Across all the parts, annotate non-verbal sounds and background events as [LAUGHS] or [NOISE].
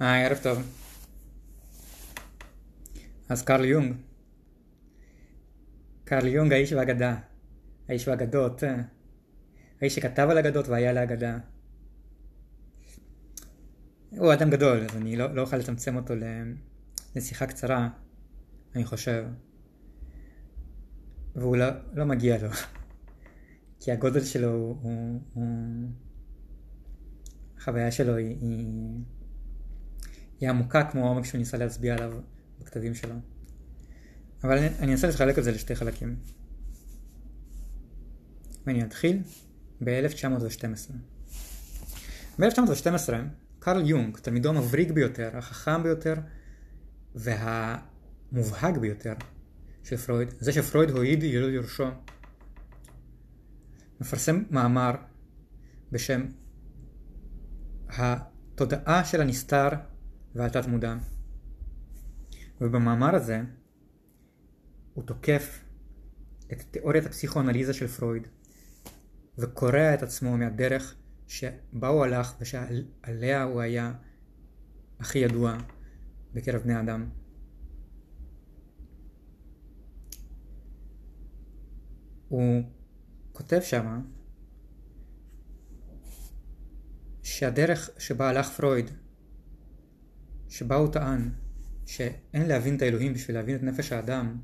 היי, ערב טוב. אז קרל יונג. קרל יונג, האיש והאגדה. האיש והאגדות. אה. האיש שכתב על אגדות והיה לאגדה. הוא אדם גדול, אז אני לא, לא אוכל לצמצם אותו לשיחה קצרה, אני חושב. והוא לא, לא מגיע לו. [LAUGHS] כי הגודל שלו הוא... הוא, הוא... החוויה שלו היא, היא, היא עמוקה כמו העומק שהוא ניסה להצביע עליו בכתבים שלו. אבל אני, אני אנסה לחלק את זה לשתי חלקים. ואני אתחיל ב-1912. ב-1912 קרל יונג, תלמידו המבריק ביותר, החכם ביותר והמובהק ביותר של פרויד, זה שפרויד הועיד ילוד יורשו, מפרסם מאמר בשם התודעה של הנסתר והתת מודע. ובמאמר הזה הוא תוקף את תיאוריית הפסיכואנליזה של פרויד וקורע את עצמו מהדרך שבה הוא הלך ושעליה הוא היה הכי ידוע בקרב בני אדם. הוא כותב שמה שהדרך שבה הלך פרויד, שבה הוא טען שאין להבין את האלוהים בשביל להבין את נפש האדם,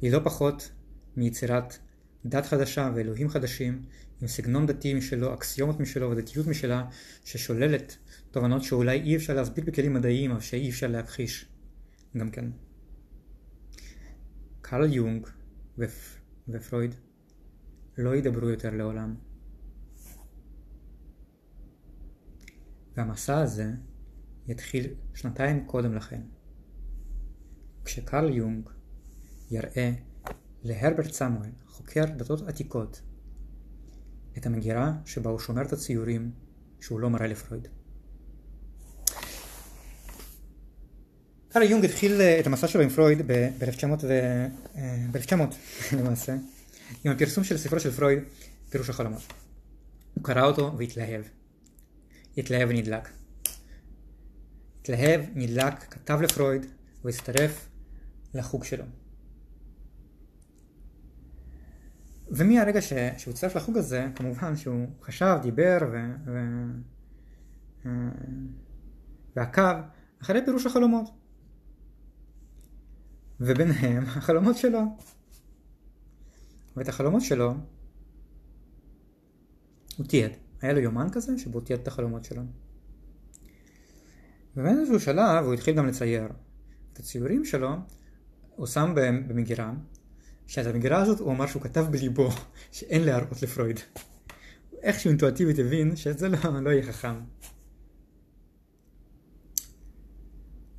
היא לא פחות מיצירת דת חדשה ואלוהים חדשים עם סגנון דתי משלו, אקסיומות משלו ודתיות משלה ששוללת תובנות שאולי אי אפשר להסביר בכלים מדעיים אבל שאי אפשר להכחיש גם כן. קרל יונג ופ... ופרויד לא ידברו יותר לעולם. והמסע הזה יתחיל שנתיים קודם לכן, כשקרל יונג יראה להרברט סמואל, חוקר דתות עתיקות, את המגירה שבה הוא שומר את הציורים שהוא לא מראה לפרויד. קרל יונג התחיל אה, את המסע שלו עם פרויד ב-1900 ב- [LAUGHS] למעשה, עם הפרסום של ספרו של פרויד, פירוש החלומות. הוא קרא אותו והתלהב. התלהב ונדלק. התלהב, נדלק, כתב לפרויד והצטרף לחוג שלו. ומהרגע ש... שהוא הצטרף לחוג הזה, כמובן שהוא חשב, דיבר ו... ו... אה, ועקב אחרי פירוש החלומות. וביניהם [LAUGHS] החלומות שלו. ואת החלומות שלו הוא תיעד. היה לו יומן כזה שבו תיעד את החלומות שלו. ובאיזשהו שלב הוא התחיל גם לצייר. את הציורים שלו הוא שם במגירה, שאת המגירה הזאת הוא אמר שהוא כתב בליבו [LAUGHS] שאין להראות לפרויד. איכשהו אינטואטיבית הבין שזה לא, לא יהיה חכם.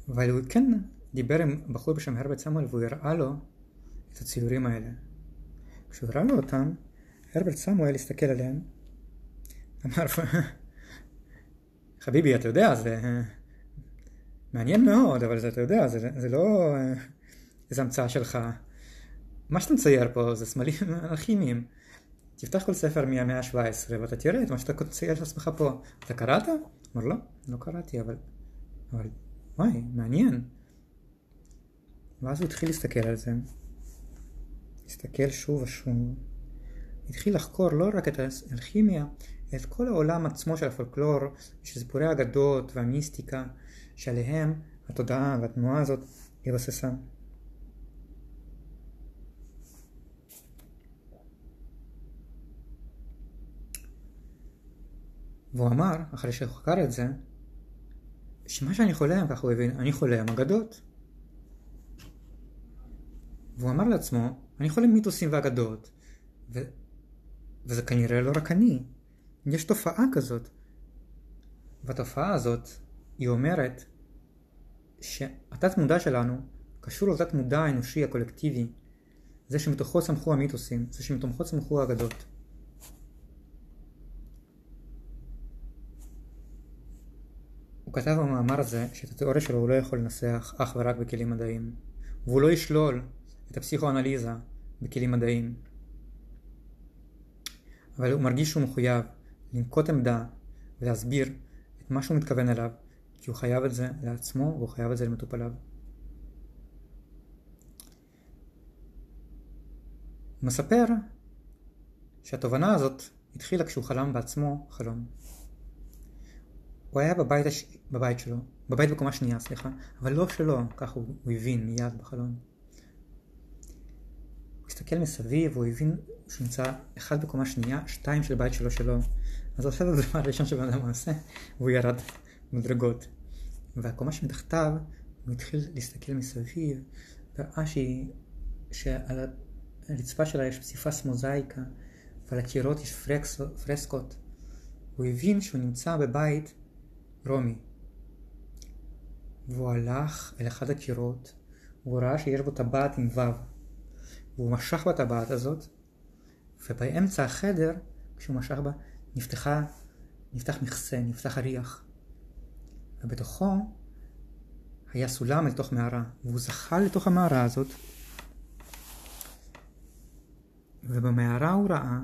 אבל הוא כן דיבר עם בחור בשם הרבט סמואל והוא הראה לו את הציורים האלה. כשהוא הראה לו אותם, הרבט סמואל הסתכל עליהם, אמר, חביבי, אתה יודע, זה מעניין מאוד, אבל זה, אתה יודע, זה, זה לא איזה המצאה שלך. מה שאתה מצייר פה זה סמלים כימיים. תפתח כל ספר מהמאה ה-17 ואתה תראה את מה שאתה מצייר של עצמך פה. אתה קראת? אמר לא, לא קראתי, אבל... אבל וואי, מעניין. ואז הוא התחיל להסתכל על זה. הסתכל שוב ושוב. התחיל לחקור לא רק את האלכימיה, את כל העולם עצמו של הפולקלור, של סיפורי האגדות והמיסטיקה, שעליהם התודעה והתנועה הזאת התבססה. והוא אמר, אחרי שהוא חקר את זה, שמה שאני חולם, ככה הוא הבין, אני חולם אגדות. והוא אמר לעצמו, אני חולם מיתוסים ואגדות, ו... וזה כנראה לא רק אני. יש תופעה כזאת. והתופעה הזאת, היא אומרת שהתת מודע שלנו קשור לתת מודע האנושי הקולקטיבי, זה שמתוכו צמחו המיתוסים, זה שמתוכו צמחו האגדות. הוא כתב במאמר הזה שאת התיאוריה שלו הוא לא יכול לנסח אך ורק בכלים מדעיים, והוא לא ישלול את הפסיכואנליזה בכלים מדעיים. אבל הוא מרגיש שהוא מחויב לנקוט עמדה ולהסביר את מה שהוא מתכוון אליו, כי הוא חייב את זה לעצמו והוא חייב את זה למטופליו. הוא מספר שהתובנה הזאת התחילה כשההוא חלם בעצמו חלום. הוא היה בבית, הש... בבית שלו, בבית בקומה שנייה, סליחה, אבל לא שלו, ככה הוא, הוא הבין מיד בחלום. הוא הסתכל מסביב, הוא הבין שהוא נמצא אחד בקומה שנייה, שתיים של בית שלו שלו. אז הוא עושה את הדבר הראשון שבן אדם עושה, והוא ירד מדרגות. והקומה שמתחתיו, הוא התחיל להסתכל מסביב, וראה שהיא, שעל הרצפה שלה יש פסיפס מוזאיקה, ועל הקירות יש פרקס, פרסקות. הוא הבין שהוא נמצא בבית רומי. והוא הלך אל אחד הקירות, והוא ראה שיש בו טבעת עם ו'. והוא משך בטבעת הזאת, ובאמצע החדר, כשהוא משך בה, נפתחה, נפתח מכסה, נפתח הריח. ובתוכו היה סולם אל תוך מערה, והוא זכה לתוך המערה הזאת, ובמערה הוא ראה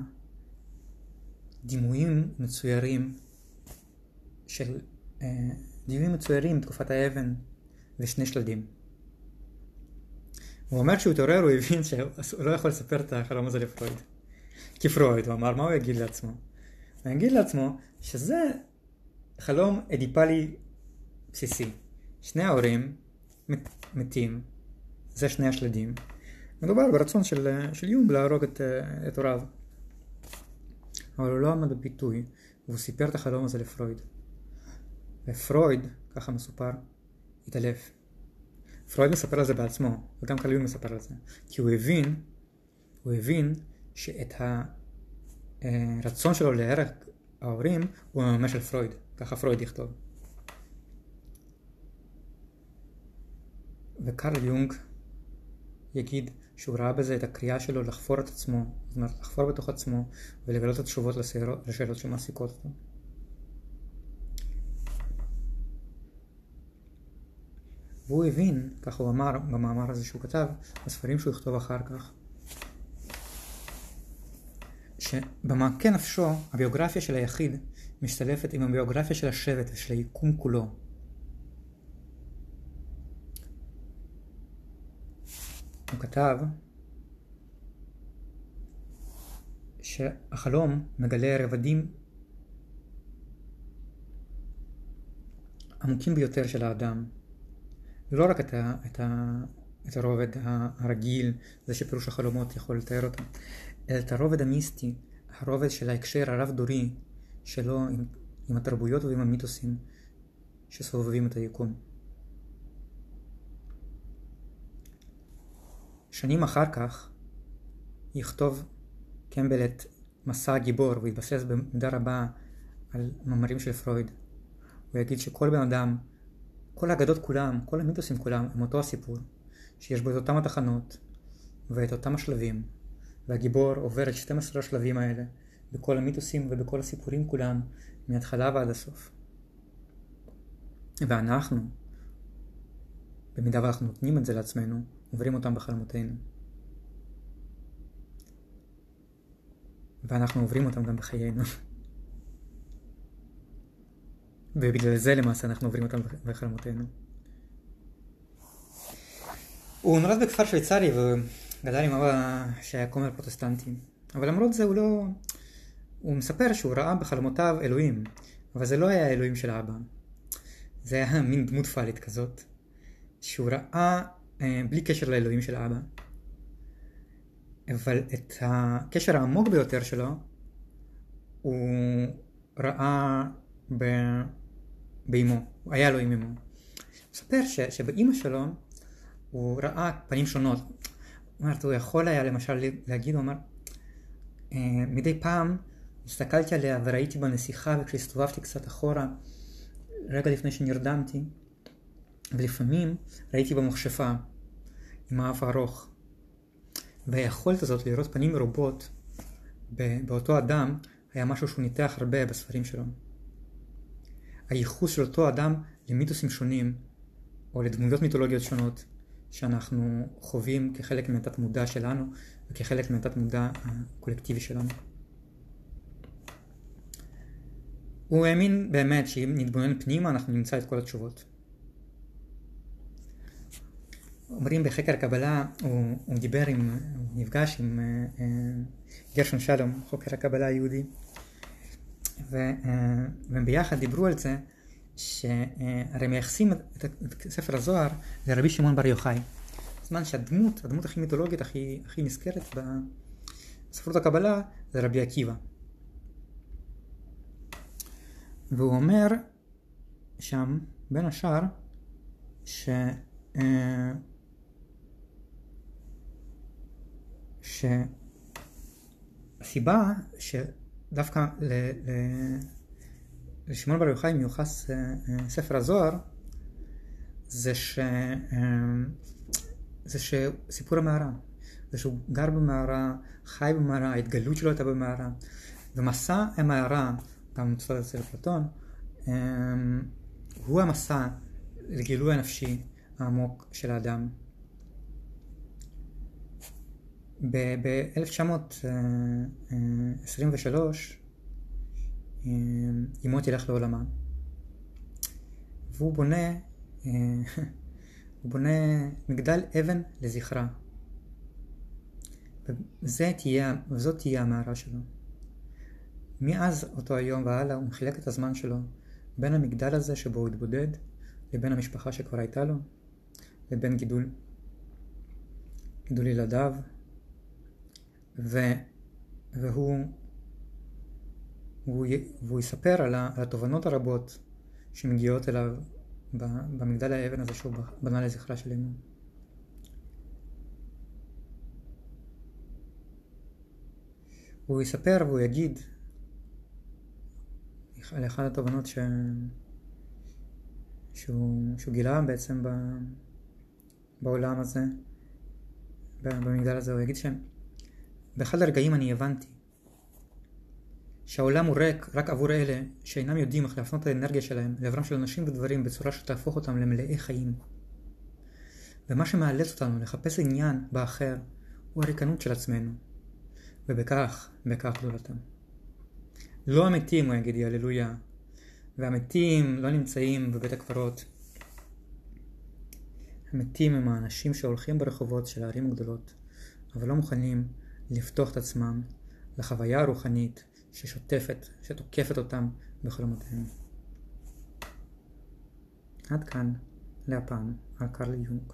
דימויים מצוירים של אה, דימויים מצוירים מתקופת האבן ושני שלדים. הוא אומר שהוא התעורר הוא הבין שהוא לא יכול לספר את החלום הזה לפרויד. כפרויד, הוא אמר מה הוא יגיד לעצמו? הוא יגיד לעצמו שזה חלום אדיפלי בסיסי. שני ההורים מת, מתים, זה שני השלדים. מדובר ברצון של, של יום להרוג את, את הוריו. אבל הוא לא עמד בביטוי, והוא סיפר את החלום הזה לפרויד. ופרויד, ככה מסופר, התעלף. פרויד מספר על זה בעצמו, וגם קלווין מספר על זה. כי הוא הבין, הוא הבין שאת הרצון שלו להרג ההורים הוא ממש של פרויד, ככה פרויד יכתוב. וקרל יונג יגיד שהוא ראה בזה את הקריאה שלו לחפור את עצמו, זאת אומרת לחפור בתוך עצמו ולגלות את התשובות לשאלות שמעסיקות אותו. והוא הבין, ככה הוא אמר במאמר הזה שהוא כתב, בספרים שהוא יכתוב אחר כך, שבמעקה נפשו הביוגרפיה של היחיד משתלפת עם הביוגרפיה של השבט ושל היקום כולו. הוא כתב שהחלום מגלה רבדים עמוקים ביותר של האדם. לא רק את, ה, את, ה, את הרובד הרגיל, זה שפירוש החלומות יכול לתאר אותו, אלא את הרובד המיסטי, הרובד של ההקשר הרב-דורי שלו עם, עם התרבויות ועם המיתוסים שסובבים את היקום. שנים אחר כך יכתוב קמבל את מסע הגיבור ויתבסס במידה רבה על מאמרים של פרויד. הוא יגיד שכל בן אדם, כל האגדות כולם, כל המיתוסים כולם הם אותו הסיפור, שיש בו את אותם התחנות ואת אותם השלבים, והגיבור עובר את 12 השלבים האלה בכל המיתוסים ובכל הסיפורים כולם, מההתחלה ועד הסוף. ואנחנו, במידה ואנחנו נותנים את זה לעצמנו, עוברים אותם בחלומותינו. ואנחנו עוברים אותם גם בחיינו. [LAUGHS] ובגלל זה למעשה אנחנו עוברים אותם בחלומותינו. הוא נולד בכפר שוויצרי וגדל עם אבא שהיה כומר פרוטסטנטי. אבל למרות זה הוא לא... הוא מספר שהוא ראה בחלומותיו אלוהים, אבל זה לא היה האלוהים של האבא. זה היה מין דמות פאלית כזאת, שהוא ראה אה, בלי קשר לאלוהים של האבא. אבל את הקשר העמוק ביותר שלו הוא ראה ב... באמו, היה לו עם אמו. הוא מספר ש... שבאימא שלו הוא ראה פנים שונות. אומרת, הוא יכול היה למשל להגיד, הוא אמר, אה, מדי פעם הסתכלתי עליה וראיתי בה נסיכה וכשהסתובבתי קצת אחורה, רגע לפני שנרדמתי, ולפעמים ראיתי בה מכשפה עם האף הארוך. והיכולת הזאת לראות פנים מרובות באותו אדם היה משהו שהוא ניתח הרבה בספרים שלו. הייחוס של אותו אדם למיתוסים שונים או לדמויות מיתולוגיות שונות שאנחנו חווים כחלק מהתת מודע שלנו וכחלק מהתת מודע הקולקטיבי שלנו. הוא האמין באמת שאם נתבונן פנימה אנחנו נמצא את כל התשובות. אומרים בחקר הקבלה, הוא, הוא דיבר עם, הוא נפגש עם uh, uh, גרשון שלום, חוקר הקבלה היהודי, ו, uh, והם ביחד דיברו על זה שהרי מייחסים את, את ספר הזוהר לרבי שמעון בר יוחאי. בזמן שהדמות, הדמות הכי מיתולוגית, הכי, הכי נזכרת בספרות הקבלה, זה רבי עקיבא. והוא אומר שם, בין השאר, ש... אה, שהסיבה שדווקא ל... ל... לשמעון בר יוחאי מיוחס אה, אה, ספר הזוהר זה ש... זה שסיפור המערה, זה שהוא גר במערה, חי במערה, ההתגלות שלו הייתה במערה, ומסע המערה גם מצוות אצל אפלטון, הוא המסע לגילוי הנפשי העמוק של האדם. ב-1923 אמ, אמו תלך לעולמה והוא בונה, אה, [LAUGHS] הוא בונה מגדל אבן לזכרה וזאת תהיה המערה שלו. מאז אותו היום והלאה הוא מחילק את הזמן שלו בין המגדל הזה שבו הוא התבודד לבין המשפחה שכבר הייתה לו, לבין גידול, גידול ילדיו, ו, והוא והוא, והוא יספר על, התובנות הרבות שמגיעות אליו במגדל האבן הזה שהוא בנה לזכרה של אמו. הוא יספר והוא יגיד על אחת התובנות ש... שהוא, שהוא גילה בעצם ב... בעולם הזה, במגדל הזה, הוא יגיד שבאחד הרגעים אני הבנתי שהעולם הוא ריק רק עבור אלה שאינם יודעים איך להפנות את האנרגיה שלהם לעברם של אנשים ודברים בצורה שתהפוך אותם למלאי חיים. ומה שמאלץ אותנו לחפש עניין באחר הוא הריקנות של עצמנו, ובכך, בכך גדולתם. לא המתים, הוא יגיד, הללויה. והמתים לא נמצאים בבית הקברות. המתים הם האנשים שהולכים ברחובות של הערים הגדולות, אבל לא מוכנים לפתוח את עצמם לחוויה הרוחנית ששוטפת, שתוקפת אותם בחלומותיהם. עד כאן, להפעם, על קרל יונג.